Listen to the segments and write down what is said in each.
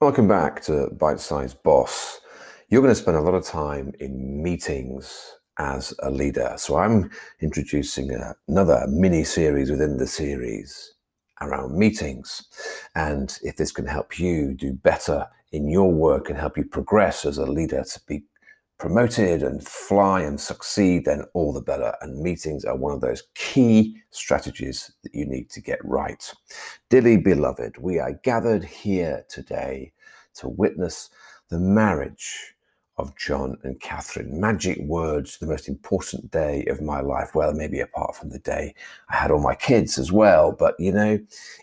Welcome back to Bite Size Boss. You're going to spend a lot of time in meetings as a leader. So I'm introducing another mini series within the series around meetings. And if this can help you do better in your work and help you progress as a leader to be promoted and fly and succeed, then all the better. And meetings are one of those key strategies that you need to get right. Dearly beloved, we are gathered here today to witness the marriage of John and Catherine. Magic words, the most important day of my life. Well, maybe apart from the day I had all my kids as well. But you know,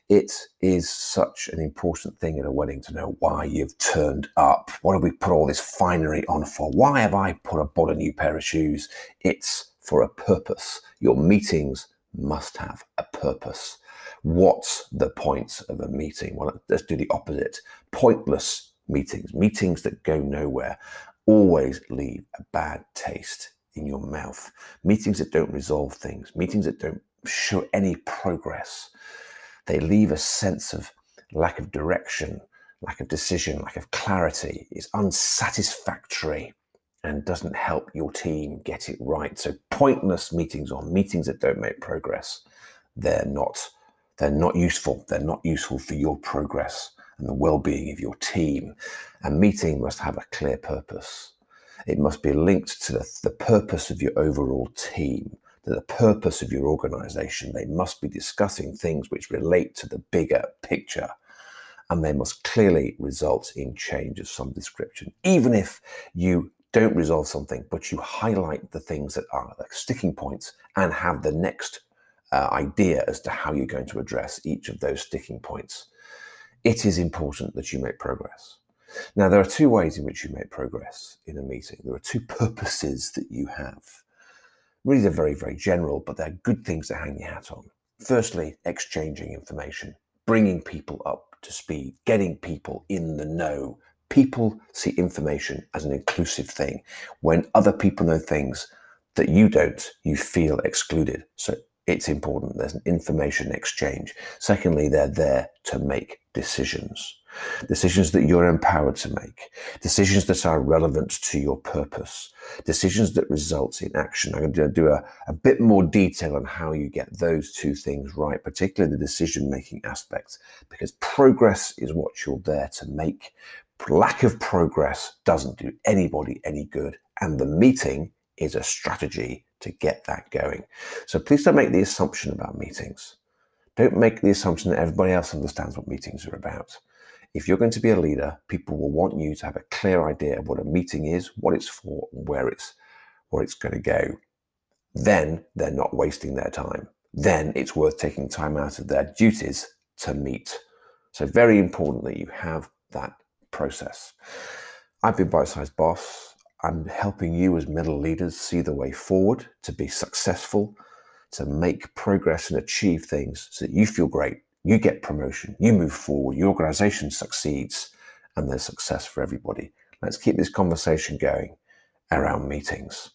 it is such an important thing in a wedding to know why you've turned up. What have we put all this finery on for? Why have I put a bought a new pair of shoes? It's for a purpose. Your meetings must have a purpose. What's the point of a meeting? Well, let's do the opposite. Pointless meetings, meetings that go nowhere always leave a bad taste in your mouth. Meetings that don't resolve things, meetings that don't show any progress, they leave a sense of lack of direction, lack of decision, lack of clarity. It's unsatisfactory and doesn't help your team get it right. So pointless meetings or meetings that don't make progress, they're not they're not useful. They're not useful for your progress and the well-being of your team. A meeting must have a clear purpose. It must be linked to the, the purpose of your overall team, to the purpose of your organization. They must be discussing things which relate to the bigger picture. And they must clearly result in change of some description. Even if you don't resolve something, but you highlight the things that are the sticking points and have the next uh, idea as to how you're going to address each of those sticking points it is important that you make progress. Now, there are two ways in which you make progress in a meeting. There are two purposes that you have. Really, they're very, very general, but they're good things to hang your hat on. Firstly, exchanging information, bringing people up to speed, getting people in the know. People see information as an inclusive thing. When other people know things that you don't, you feel excluded. So it's important. There's an information exchange. Secondly, they're there to make decisions, decisions that you're empowered to make, decisions that are relevant to your purpose, decisions that result in action. I'm going to do a, a bit more detail on how you get those two things right, particularly the decision making aspects, because progress is what you're there to make. Lack of progress doesn't do anybody any good. And the meeting is a strategy to get that going. So please don't make the assumption about meetings. Don't make the assumption that everybody else understands what meetings are about. If you're going to be a leader, people will want you to have a clear idea of what a meeting is, what it's for, and where it's where it's going to go. Then they're not wasting their time. Then it's worth taking time out of their duties to meet. So very important that you have that process. I've been Bite Size Boss. I'm helping you as middle leaders see the way forward to be successful, to make progress and achieve things so that you feel great, you get promotion, you move forward, your organization succeeds, and there's success for everybody. Let's keep this conversation going around meetings.